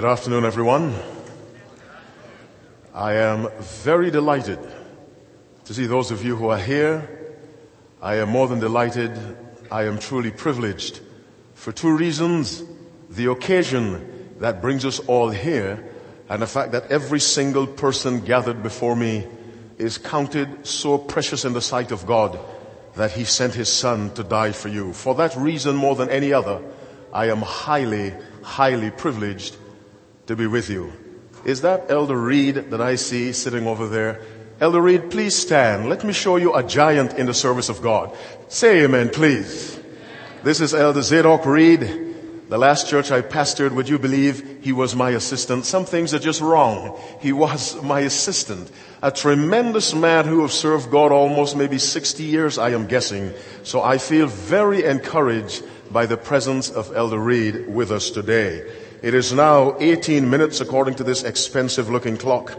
Good afternoon, everyone. I am very delighted to see those of you who are here. I am more than delighted. I am truly privileged for two reasons. The occasion that brings us all here and the fact that every single person gathered before me is counted so precious in the sight of God that he sent his son to die for you. For that reason more than any other, I am highly, highly privileged to be with you. Is that Elder Reed that I see sitting over there? Elder Reed, please stand. Let me show you a giant in the service of God. Say amen, please. This is Elder Zadok Reed. The last church I pastored, would you believe he was my assistant? Some things are just wrong. He was my assistant. A tremendous man who have served God almost maybe 60 years, I am guessing. So I feel very encouraged by the presence of Elder Reed with us today. It is now 18 minutes according to this expensive looking clock.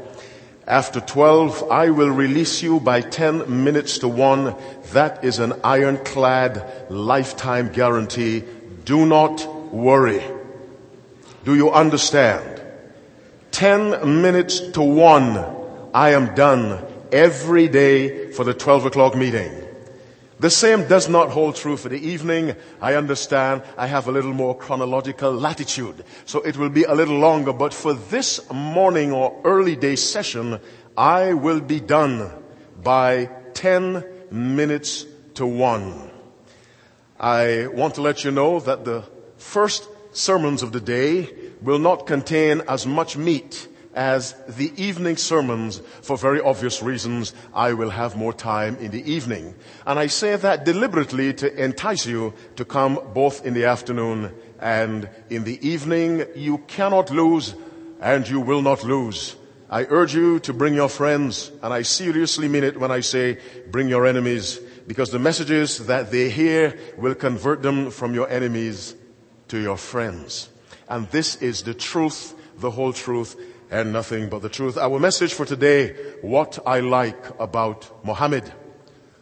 After 12, I will release you by 10 minutes to 1. That is an ironclad lifetime guarantee. Do not worry. Do you understand? 10 minutes to 1, I am done every day for the 12 o'clock meeting. The same does not hold true for the evening. I understand I have a little more chronological latitude. So it will be a little longer, but for this morning or early day session, I will be done by 10 minutes to 1. I want to let you know that the first sermons of the day will not contain as much meat as the evening sermons for very obvious reasons. I will have more time in the evening. And I say that deliberately to entice you to come both in the afternoon and in the evening. You cannot lose and you will not lose. I urge you to bring your friends and I seriously mean it when I say bring your enemies because the messages that they hear will convert them from your enemies to your friends. And this is the truth, the whole truth, and nothing but the truth. Our message for today, what I like about Muhammad.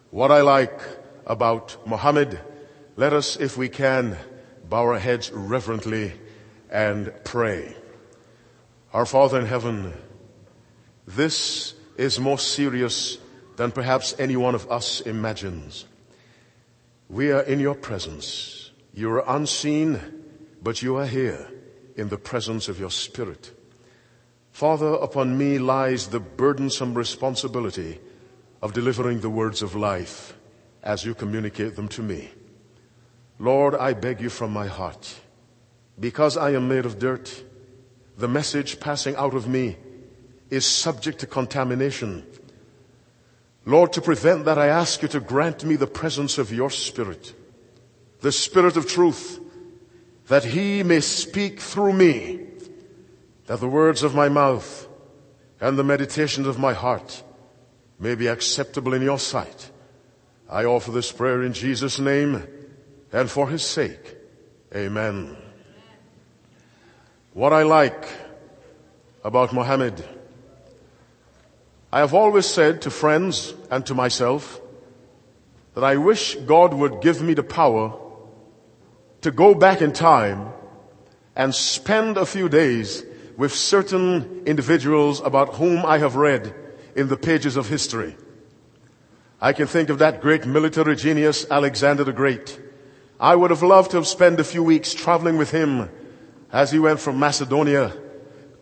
What I like about Muhammad. Let us, if we can, bow our heads reverently and pray. Our Father in heaven, this is more serious than perhaps any one of us imagines. We are in your presence. You are unseen, but you are here in the presence of your spirit. Father, upon me lies the burdensome responsibility of delivering the words of life as you communicate them to me. Lord, I beg you from my heart, because I am made of dirt, the message passing out of me is subject to contamination. Lord, to prevent that, I ask you to grant me the presence of your spirit, the spirit of truth, that he may speak through me that the words of my mouth and the meditations of my heart may be acceptable in your sight. I offer this prayer in Jesus' name and for his sake. Amen. What I like about Mohammed, I have always said to friends and to myself that I wish God would give me the power to go back in time and spend a few days with certain individuals about whom I have read in the pages of history. I can think of that great military genius, Alexander the Great. I would have loved to have spent a few weeks traveling with him as he went from Macedonia,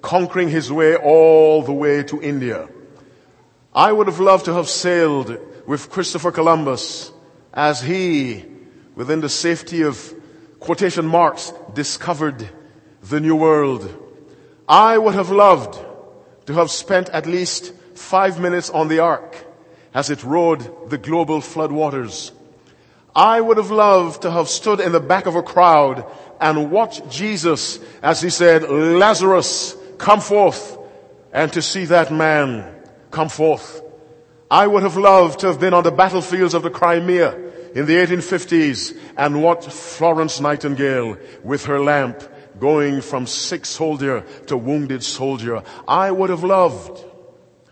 conquering his way all the way to India. I would have loved to have sailed with Christopher Columbus as he, within the safety of quotation marks, discovered the new world. I would have loved to have spent at least five minutes on the ark as it rode the global floodwaters. I would have loved to have stood in the back of a crowd and watched Jesus as he said, Lazarus, come forth, and to see that man come forth. I would have loved to have been on the battlefields of the Crimea in the 1850s and watched Florence Nightingale with her lamp going from sick soldier to wounded soldier. I would have loved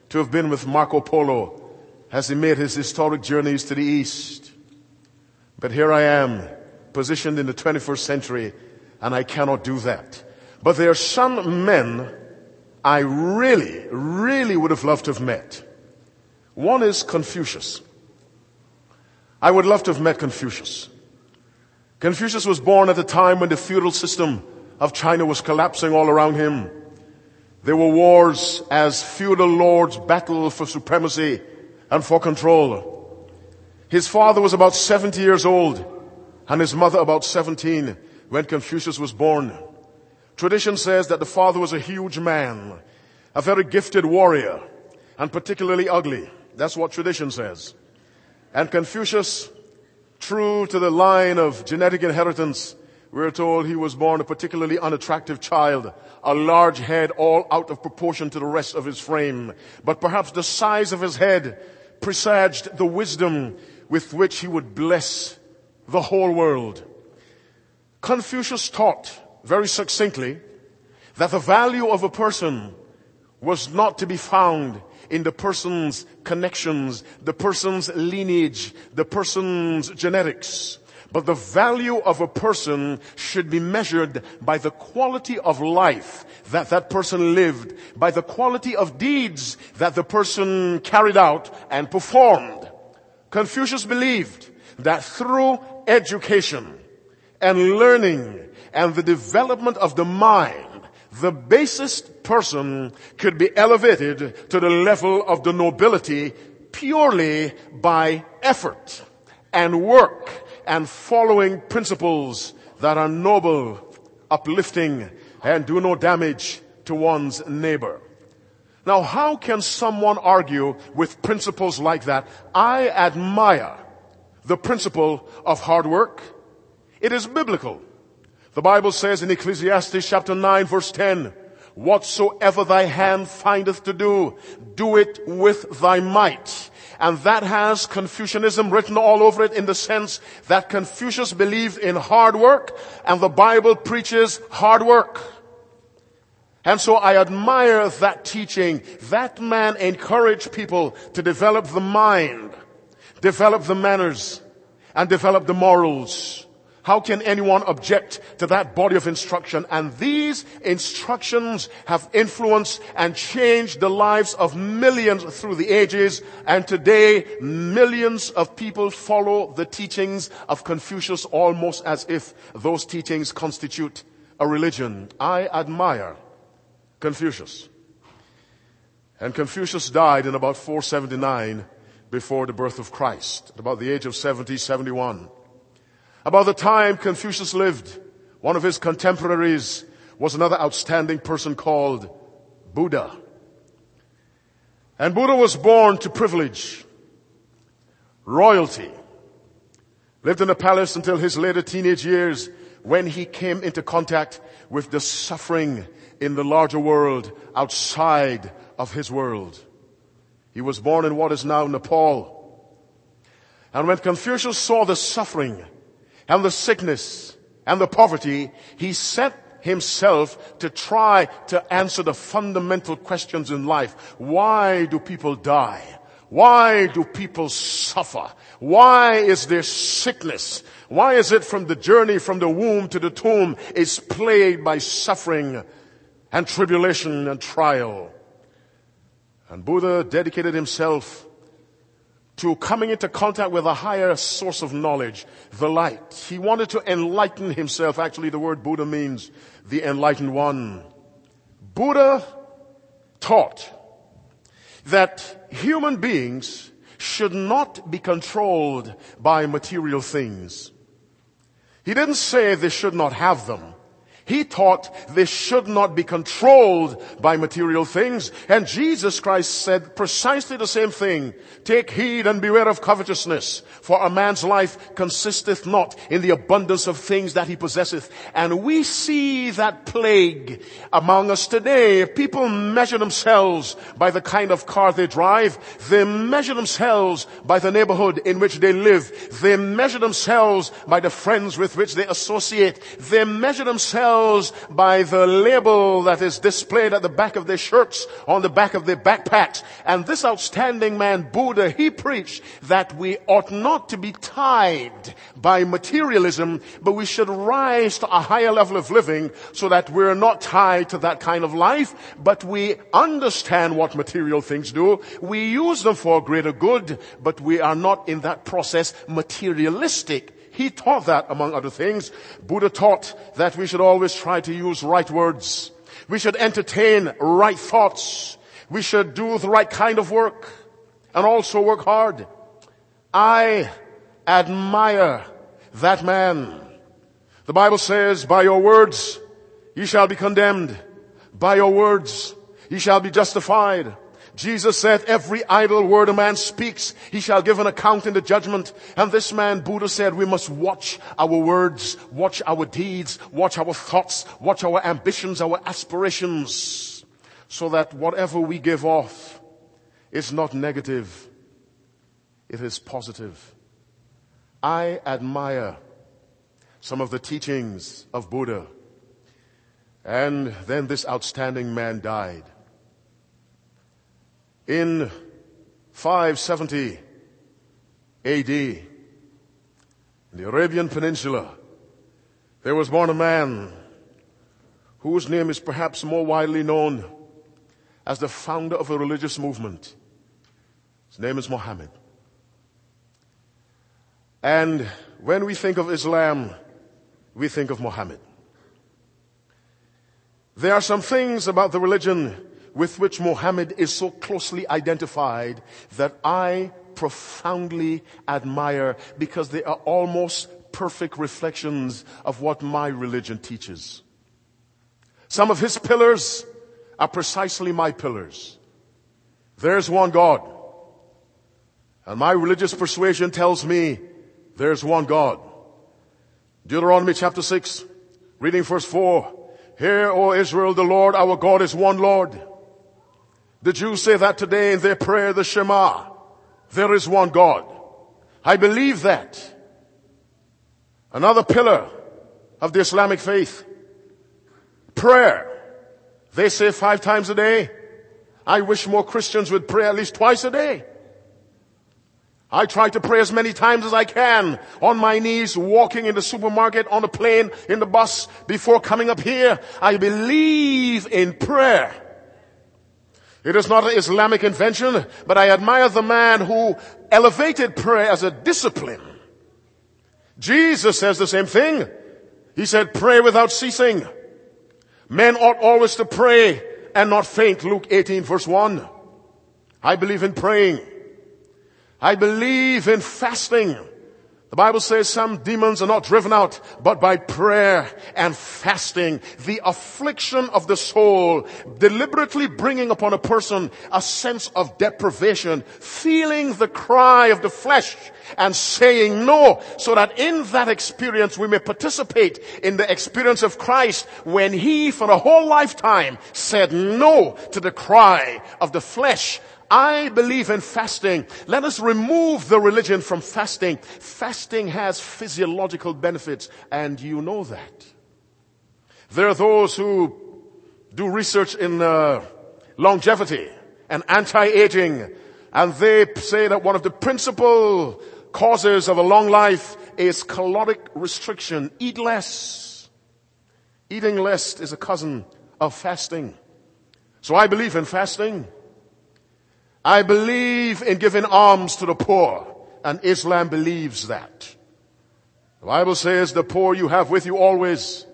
to have been with Marco Polo as he made his historic journeys to the east. But here I am, positioned in the 21st century, and I cannot do that. But there are some men I really, really would have loved to have met. One is Confucius. I would love to have met Confucius. Confucius was born at a time when the feudal system of China was collapsing all around him. There were wars as feudal lords battled for supremacy and for control. His father was about 70 years old and his mother about 17 when Confucius was born. Tradition says that the father was a huge man, a very gifted warrior, and particularly ugly. That's what tradition says. And Confucius, true to the line of genetic inheritance, we're told he was born a particularly unattractive child, a large head all out of proportion to the rest of his frame. But perhaps the size of his head presaged the wisdom with which he would bless the whole world. Confucius taught very succinctly that the value of a person was not to be found in the person's connections, the person's lineage, the person's genetics. But the value of a person should be measured by the quality of life that that person lived, by the quality of deeds that the person carried out and performed. Confucius believed that through education and learning and the development of the mind, the basest person could be elevated to the level of the nobility purely by effort and work and following principles that are noble, uplifting, and do no damage to one's neighbor. Now, how can someone argue with principles like that? I admire the principle of hard work. It is biblical. The Bible says in Ecclesiastes chapter 9 verse 10, whatsoever thy hand findeth to do, do it with thy might. And that has Confucianism written all over it in the sense that Confucius believed in hard work and the Bible preaches hard work. And so I admire that teaching. That man encouraged people to develop the mind, develop the manners, and develop the morals. How can anyone object to that body of instruction? And these instructions have influenced and changed the lives of millions through the ages. And today, millions of people follow the teachings of Confucius almost as if those teachings constitute a religion. I admire Confucius. And Confucius died in about 479 before the birth of Christ, at about the age of 70, 71. About the time Confucius lived, one of his contemporaries was another outstanding person called Buddha. And Buddha was born to privilege, royalty, lived in a palace until his later teenage years when he came into contact with the suffering in the larger world outside of his world. He was born in what is now Nepal. And when Confucius saw the suffering and the sickness and the poverty, he set himself to try to answer the fundamental questions in life. Why do people die? Why do people suffer? Why is there sickness? Why is it from the journey from the womb to the tomb is plagued by suffering and tribulation and trial? And Buddha dedicated himself to coming into contact with a higher source of knowledge, the light. He wanted to enlighten himself. Actually, the word Buddha means the enlightened one. Buddha taught that human beings should not be controlled by material things. He didn't say they should not have them. He taught they should not be controlled by material things. And Jesus Christ said precisely the same thing. Take heed and beware of covetousness, for a man's life consisteth not in the abundance of things that he possesseth. And we see that plague among us today. People measure themselves by the kind of car they drive. They measure themselves by the neighborhood in which they live. They measure themselves by the friends with which they associate. They measure themselves by the label that is displayed at the back of their shirts, on the back of their backpacks. And this outstanding man, Buddha, he preached that we ought not to be tied by materialism, but we should rise to a higher level of living so that we're not tied to that kind of life, but we understand what material things do. We use them for greater good, but we are not in that process materialistic. He taught that among other things. Buddha taught that we should always try to use right words. We should entertain right thoughts. We should do the right kind of work and also work hard. I admire that man. The Bible says, by your words, ye shall be condemned. By your words, ye shall be justified. Jesus said, every idle word a man speaks, he shall give an account in the judgment. And this man, Buddha said, we must watch our words, watch our deeds, watch our thoughts, watch our ambitions, our aspirations, so that whatever we give off is not negative, it is positive. I admire some of the teachings of Buddha. And then this outstanding man died. In 570 AD, in the Arabian Peninsula, there was born a man whose name is perhaps more widely known as the founder of a religious movement. His name is Muhammad. And when we think of Islam, we think of Muhammad. There are some things about the religion with which Muhammad is so closely identified that I profoundly admire because they are almost perfect reflections of what my religion teaches. Some of his pillars are precisely my pillars. There's one God. And my religious persuasion tells me there's one God. Deuteronomy chapter 6, reading verse 4. Hear, O Israel, the Lord our God is one Lord. The Jews say that today in their prayer, the Shema. There is one God. I believe that. Another pillar of the Islamic faith. Prayer. They say five times a day. I wish more Christians would pray at least twice a day. I try to pray as many times as I can on my knees, walking in the supermarket, on the plane, in the bus, before coming up here. I believe in prayer. It is not an Islamic invention, but I admire the man who elevated prayer as a discipline. Jesus says the same thing. He said, pray without ceasing. Men ought always to pray and not faint. Luke 18 verse 1. I believe in praying. I believe in fasting. The Bible says some demons are not driven out, but by prayer and fasting. The affliction of the soul, deliberately bringing upon a person a sense of deprivation, feeling the cry of the flesh and saying no, so that in that experience we may participate in the experience of Christ when he for a whole lifetime said no to the cry of the flesh I believe in fasting. Let us remove the religion from fasting. Fasting has physiological benefits and you know that. There are those who do research in uh, longevity and anti-aging and they say that one of the principal causes of a long life is caloric restriction. Eat less. Eating less is a cousin of fasting. So I believe in fasting. I believe in giving alms to the poor, and Islam believes that. The Bible says the poor you have with you always.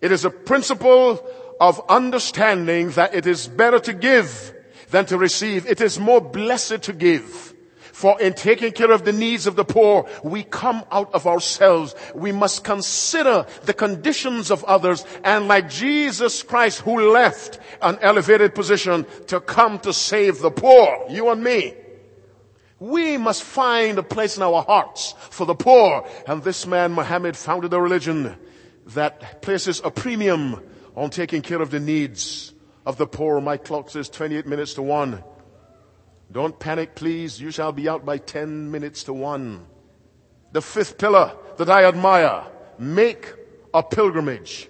It is a principle of understanding that it is better to give than to receive. It is more blessed to give. For in taking care of the needs of the poor, we come out of ourselves. We must consider the conditions of others and like Jesus Christ who left an elevated position to come to save the poor, you and me. We must find a place in our hearts for the poor. And this man, Muhammad, founded a religion that places a premium on taking care of the needs of the poor. My clock says 28 minutes to one. Don't panic, please. You shall be out by 10 minutes to one. The fifth pillar that I admire, make a pilgrimage.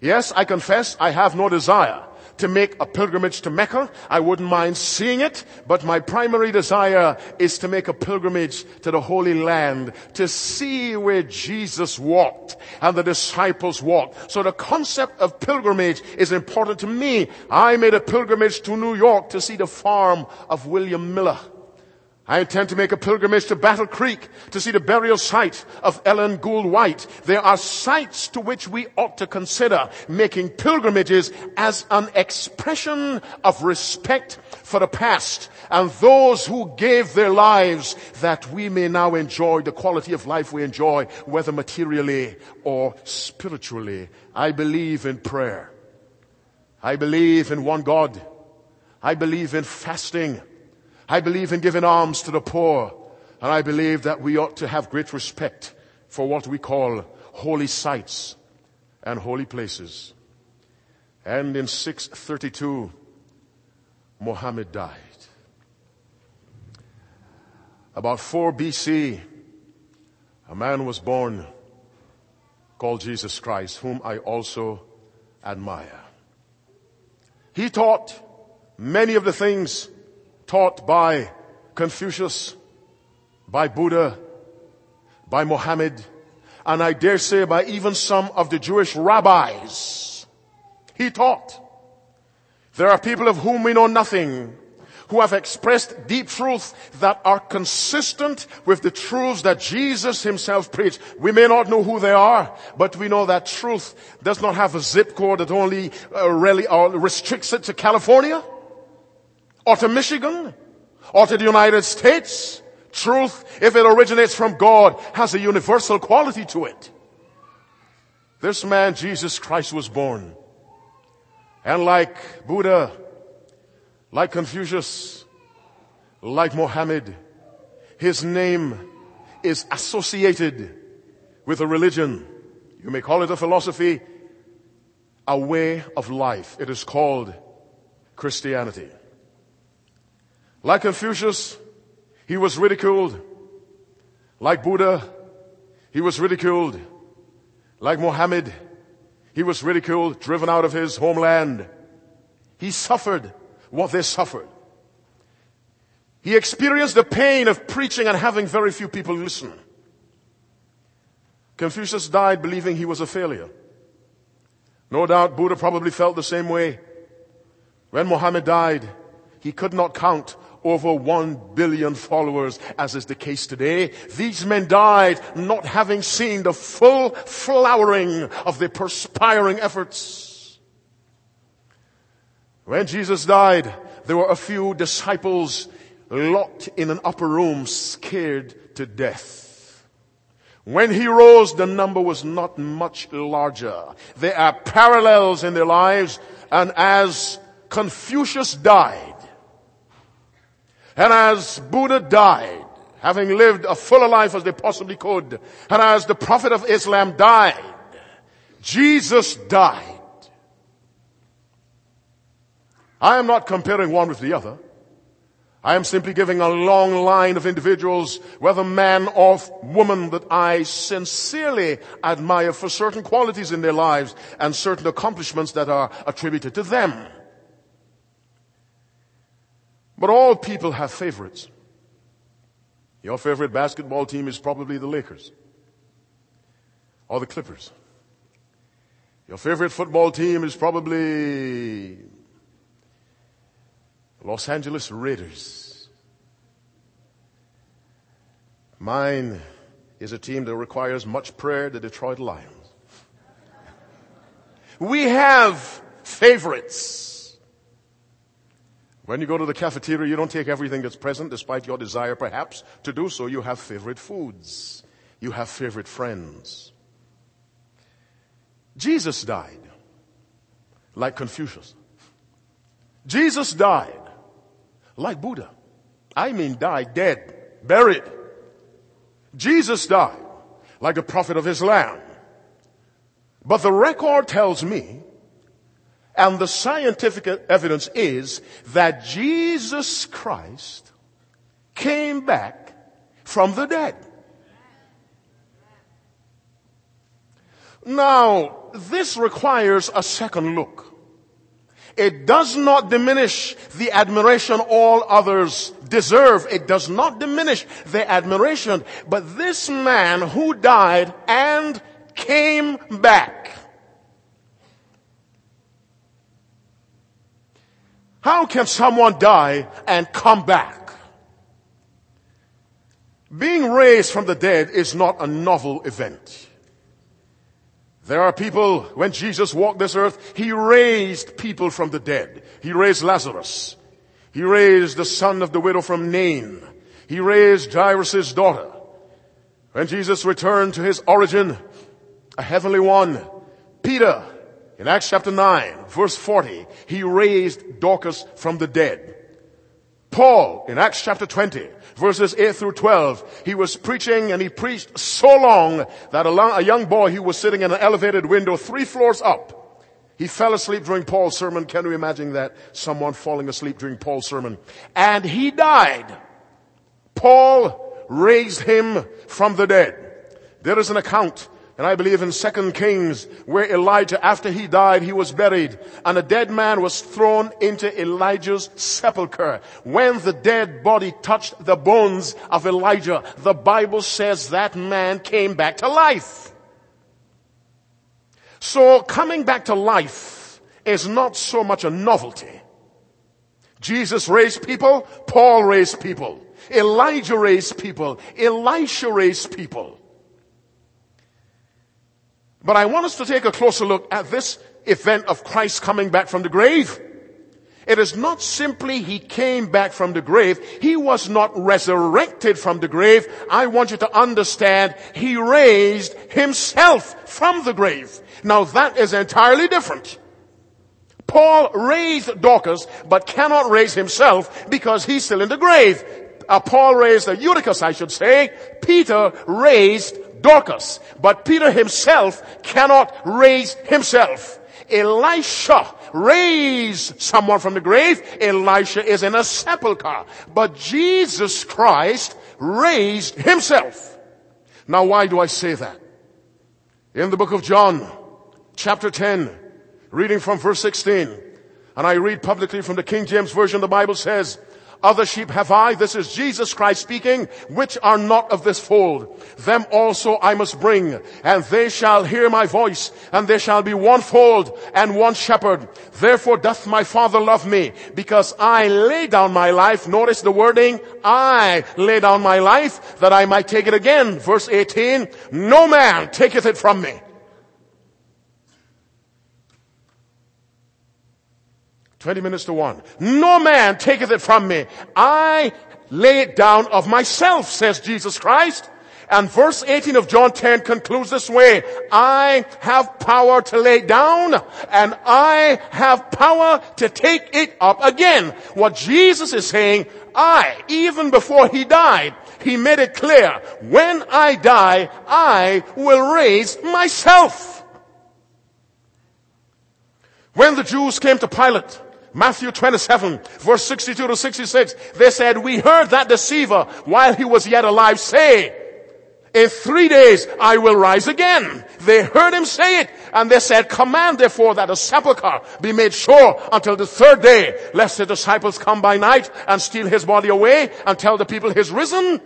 Yes, I confess I have no desire to make a pilgrimage to Mecca. I wouldn't mind seeing it, but my primary desire is to make a pilgrimage to the Holy Land to see where Jesus walked and the disciples walked. So the concept of pilgrimage is important to me. I made a pilgrimage to New York to see the farm of William Miller. I intend to make a pilgrimage to Battle Creek to see the burial site of Ellen Gould White. There are sites to which we ought to consider making pilgrimages as an expression of respect for the past and those who gave their lives that we may now enjoy the quality of life we enjoy, whether materially or spiritually. I believe in prayer. I believe in one God. I believe in fasting. I believe in giving alms to the poor. And I believe that we ought to have great respect for what we call holy sites and holy places. And in 632, Muhammad died. About 4 BC, a man was born called Jesus Christ, whom I also admire. He taught many of the things taught by Confucius, by Buddha, by Mohammed, and I dare say by even some of the Jewish rabbis. He taught. There are people of whom we know nothing who have expressed deep truths that are consistent with the truths that Jesus himself preached. We may not know who they are, but we know that truth does not have a zip code that only uh, really uh, restricts it to California or to Michigan or to the United States. Truth, if it originates from God, has a universal quality to it. This man, Jesus Christ, was born. And like Buddha, like Confucius, like Mohammed, his name is associated with a religion. You may call it a philosophy, a way of life. It is called Christianity. Like Confucius, he was ridiculed. Like Buddha, he was ridiculed. Like Mohammed, he was ridiculed, driven out of his homeland. He suffered what they suffered. He experienced the pain of preaching and having very few people listen. Confucius died believing he was a failure. No doubt Buddha probably felt the same way. When Muhammad died, he could not count over one billion followers as is the case today. These men died not having seen the full flowering of their perspiring efforts. When Jesus died, there were a few disciples locked in an upper room scared to death. When he rose, the number was not much larger. There are parallels in their lives, and as Confucius died, and as Buddha died, having lived a fuller life as they possibly could, and as the Prophet of Islam died, Jesus died. I am not comparing one with the other. I am simply giving a long line of individuals, whether man or woman, that I sincerely admire for certain qualities in their lives and certain accomplishments that are attributed to them. But all people have favorites. Your favorite basketball team is probably the Lakers or the Clippers. Your favorite football team is probably Los Angeles Raiders. Mine is a team that requires much prayer, the Detroit Lions. We have favorites. When you go to the cafeteria, you don't take everything that's present, despite your desire perhaps to do so. You have favorite foods. You have favorite friends. Jesus died like Confucius. Jesus died like Buddha. I mean died, dead, buried. Jesus died like the prophet of Islam. But the record tells me and the scientific evidence is that Jesus Christ came back from the dead. Now, this requires a second look. It does not diminish the admiration all others deserve. It does not diminish their admiration. But this man who died and came back. How can someone die and come back? Being raised from the dead is not a novel event. There are people, when Jesus walked this earth, He raised people from the dead. He raised Lazarus. He raised the son of the widow from Nain. He raised Jairus' daughter. When Jesus returned to His origin, a heavenly one, Peter, in Acts chapter 9, verse 40, He raised Dorcas from the dead. Paul, in Acts chapter 20, verses 8 through 12, he was preaching and he preached so long that a, young boy who was sitting in an elevated window three floors up, he fell asleep during Paul's sermon. Can you imagine that? Someone falling asleep during Paul's sermon. And he died. Paul raised him from the dead. There is an account and I believe in Second Kings where Elijah, after he died, he was buried and a dead man was thrown into Elijah's sepulcher. When the dead body touched the bones of Elijah, the Bible says that man came back to life. So coming back to life is not so much a novelty. Jesus raised people, Paul raised people, Elijah raised people, Elisha raised people. But I want us to take a closer look at this event of Christ coming back from the grave. It is not simply he came back from the grave. He was not resurrected from the grave. I want you to understand he raised himself from the grave. Now that is entirely different. Paul raised Dorcas, but cannot raise himself because he's still in the grave. Uh, Paul raised Eutychus, I should say. Peter raised Dorcas. But Peter himself cannot raise himself. Elisha raised someone from the grave. Elisha is in a sepulchre. But Jesus Christ raised himself. Now why do I say that? In the book of John, chapter 10, reading from verse 16, and I read publicly from the King James Version, the Bible says, other sheep have I, this is Jesus Christ speaking, which are not of this fold. Them also I must bring, and they shall hear my voice, and there shall be one fold and one shepherd. Therefore doth my Father love me, because I lay down my life. Notice the wording, I lay down my life, that I might take it again. Verse 18, no man taketh it from me. 20 minutes to one. No man taketh it from me. I lay it down of myself, says Jesus Christ. And verse 18 of John 10 concludes this way. I have power to lay down and I have power to take it up again. What Jesus is saying, I, even before he died, he made it clear, when I die, I will raise myself. When the Jews came to Pilate, Matthew 27 verse 62 to 66, they said, we heard that deceiver while he was yet alive say, in three days I will rise again. They heard him say it and they said, command therefore that a sepulchre be made sure until the third day, lest the disciples come by night and steal his body away and tell the people he's risen.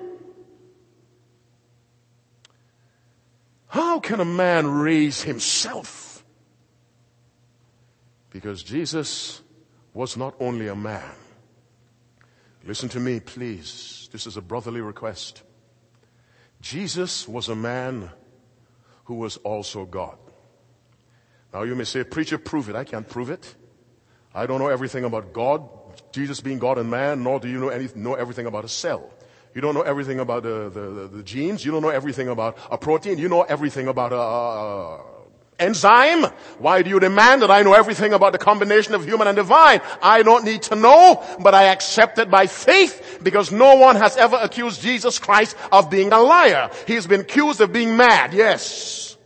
How can a man raise himself? Because Jesus was not only a man. Listen to me, please. This is a brotherly request. Jesus was a man who was also God. Now you may say, preacher, prove it. I can't prove it. I don't know everything about God, Jesus being God and man, nor do you know, any, know everything about a cell. You don't know everything about the, the, the, genes. You don't know everything about a protein. You know everything about a, a, enzyme? Why do you demand that I know everything about the combination of human and divine? I don't need to know, but I accept it by faith because no one has ever accused Jesus Christ of being a liar. He's been accused of being mad, yes.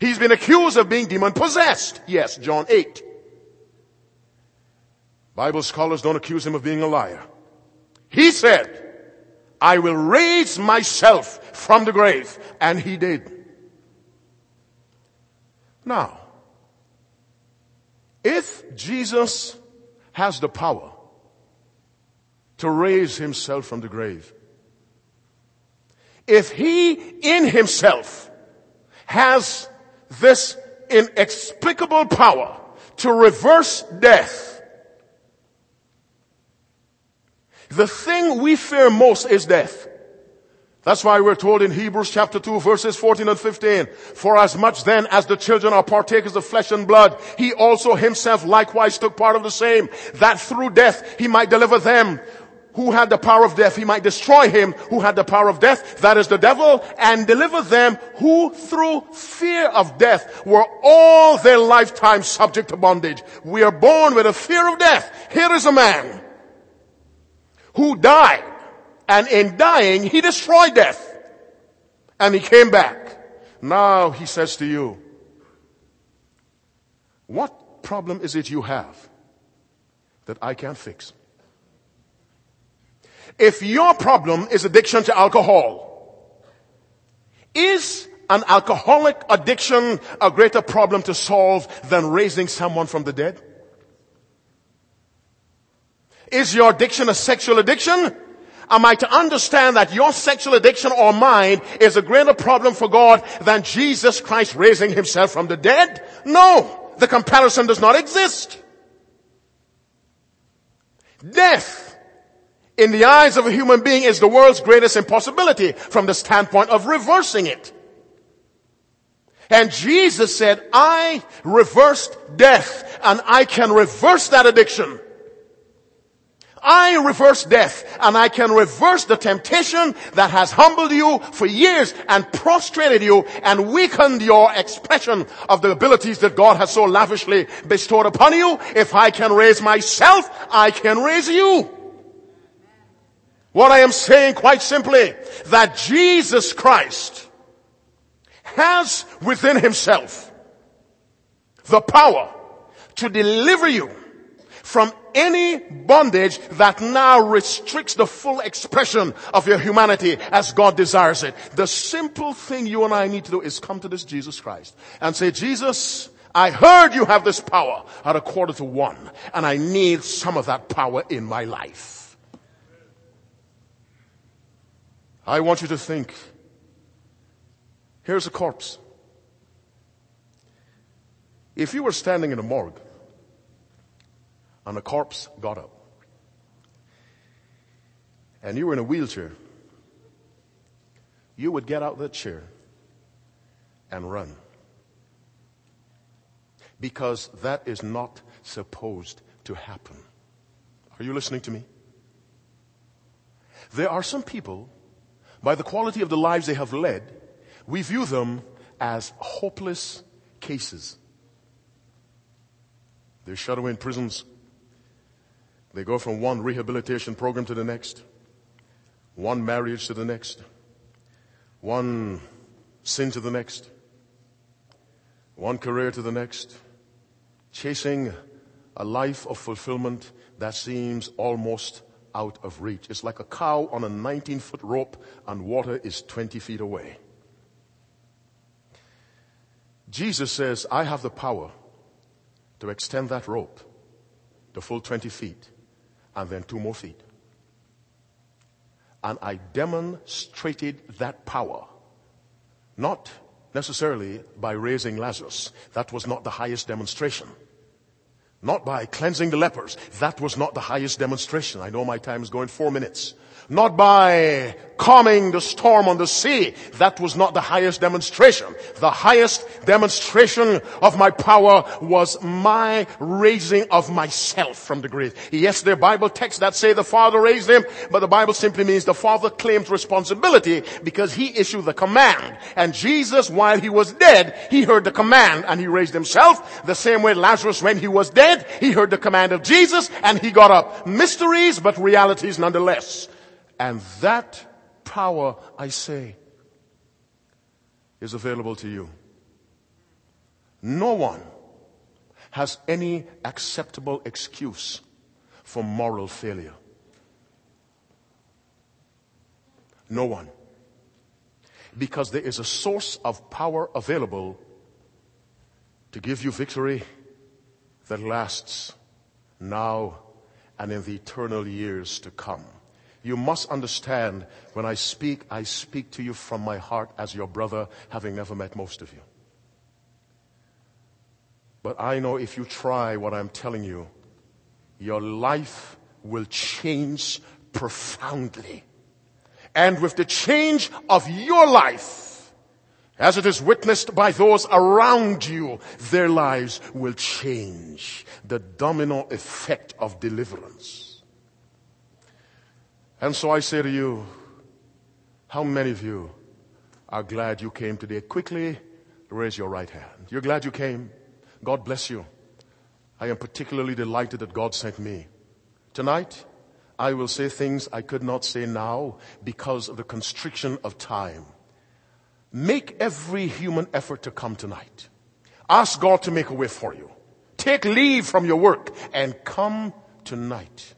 He's been accused of being demon possessed, yes, John 8. Bible scholars don't accuse him of being a liar. He said, I will raise myself from the grave. And he did. Now, if Jesus has the power to raise himself from the grave, if he in himself has this inexplicable power to reverse death, the thing we fear most is death. That's why we're told in Hebrews chapter 2 verses 14 and 15, for as much then as the children are partakers of flesh and blood, he also himself likewise took part of the same, that through death he might deliver them who had the power of death. He might destroy him who had the power of death, that is the devil, and deliver them who through fear of death were all their lifetime subject to bondage. We are born with a fear of death. Here is a man who died and in dying, he destroyed death. And he came back. Now he says to you, what problem is it you have that I can't fix? If your problem is addiction to alcohol, is an alcoholic addiction a greater problem to solve than raising someone from the dead? Is your addiction a sexual addiction? Am I to understand that your sexual addiction or mine is a greater problem for God than Jesus Christ raising himself from the dead? No, the comparison does not exist. Death in the eyes of a human being is the world's greatest impossibility from the standpoint of reversing it. And Jesus said, I reversed death and I can reverse that addiction. I reverse death and I can reverse the temptation that has humbled you for years and prostrated you and weakened your expression of the abilities that God has so lavishly bestowed upon you. If I can raise myself, I can raise you. What I am saying quite simply, that Jesus Christ has within himself the power to deliver you from any bondage that now restricts the full expression of your humanity as God desires it. The simple thing you and I need to do is come to this Jesus Christ and say, Jesus, I heard you have this power at a quarter to one and I need some of that power in my life. I want you to think, here's a corpse. If you were standing in a morgue and a corpse got up. And you were in a wheelchair. You would get out of that chair and run. Because that is not supposed to happen. Are you listening to me? There are some people, by the quality of the lives they have led, we view them as hopeless cases. They're shut away in prisons they go from one rehabilitation program to the next, one marriage to the next, one sin to the next, one career to the next, chasing a life of fulfillment that seems almost out of reach. It's like a cow on a 19 foot rope and water is 20 feet away. Jesus says, I have the power to extend that rope the full 20 feet and then two more feet. And I demonstrated that power, not necessarily by raising Lazarus. That was not the highest demonstration. Not by cleansing the lepers. That was not the highest demonstration. I know my time is going four minutes not by calming the storm on the sea. That was not the highest demonstration. The highest demonstration of my power was my raising of myself from the grave. Yes, there are Bible texts that say the Father raised him, but the Bible simply means the Father claims responsibility because he issued the command. And Jesus, while he was dead, he heard the command and he raised himself. The same way Lazarus, when he was dead, he heard the command of Jesus and he got up. Mysteries, but realities nonetheless. And that power, I say, is available to you. No one has any acceptable excuse for moral failure. No one. Because there is a source of power available to give you victory that lasts now and in the eternal years to come. You must understand when I speak, I speak to you from my heart as your brother, having never met most of you. But I know if you try what I'm telling you, your life will change profoundly. And with the change of your life, as it is witnessed by those around you, their lives will change. The domino effect of deliverance. And so I say to you, how many of you are glad you came today? Quickly raise your right hand. You're glad you came? God bless you. I am particularly delighted that God sent me. Tonight, I will say things I could not say now because of the constriction of time. Make every human effort to come tonight. Ask God to make a way for you. Take leave from your work and come tonight.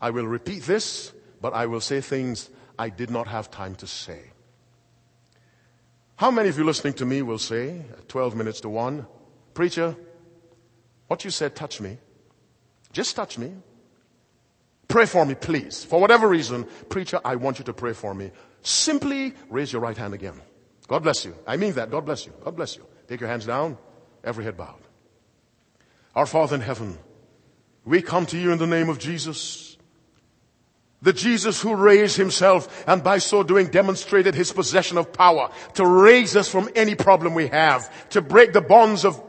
I will repeat this, but I will say things I did not have time to say. How many of you listening to me will say, at 12 minutes to 1, Preacher, what you said touched me. Just touch me. Pray for me, please. For whatever reason, preacher, I want you to pray for me. Simply raise your right hand again. God bless you. I mean that. God bless you. God bless you. Take your hands down. Every head bowed. Our Father in heaven, we come to you in the name of Jesus. The Jesus who raised himself and by so doing demonstrated his possession of power to raise us from any problem we have, to break the bonds of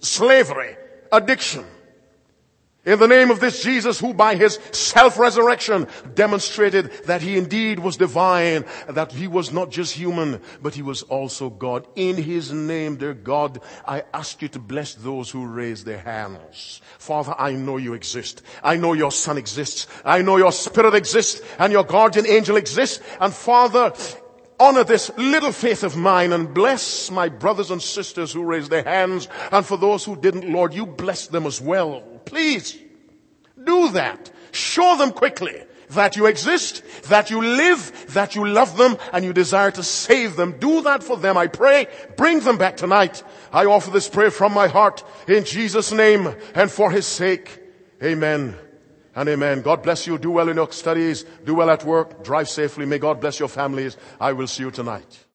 slavery, addiction, in the name of this Jesus who by his self-resurrection demonstrated that he indeed was divine, that he was not just human, but he was also God. In his name, dear God, I ask you to bless those who raise their hands. Father, I know you exist. I know your son exists. I know your spirit exists and your guardian angel exists. And Father, honor this little faith of mine and bless my brothers and sisters who raised their hands. And for those who didn't, Lord, you bless them as well. Please do that. Show them quickly that you exist, that you live, that you love them, and you desire to save them. Do that for them, I pray. Bring them back tonight. I offer this prayer from my heart in Jesus' name and for his sake. Amen and amen. God bless you. Do well in your studies. Do well at work. Drive safely. May God bless your families. I will see you tonight.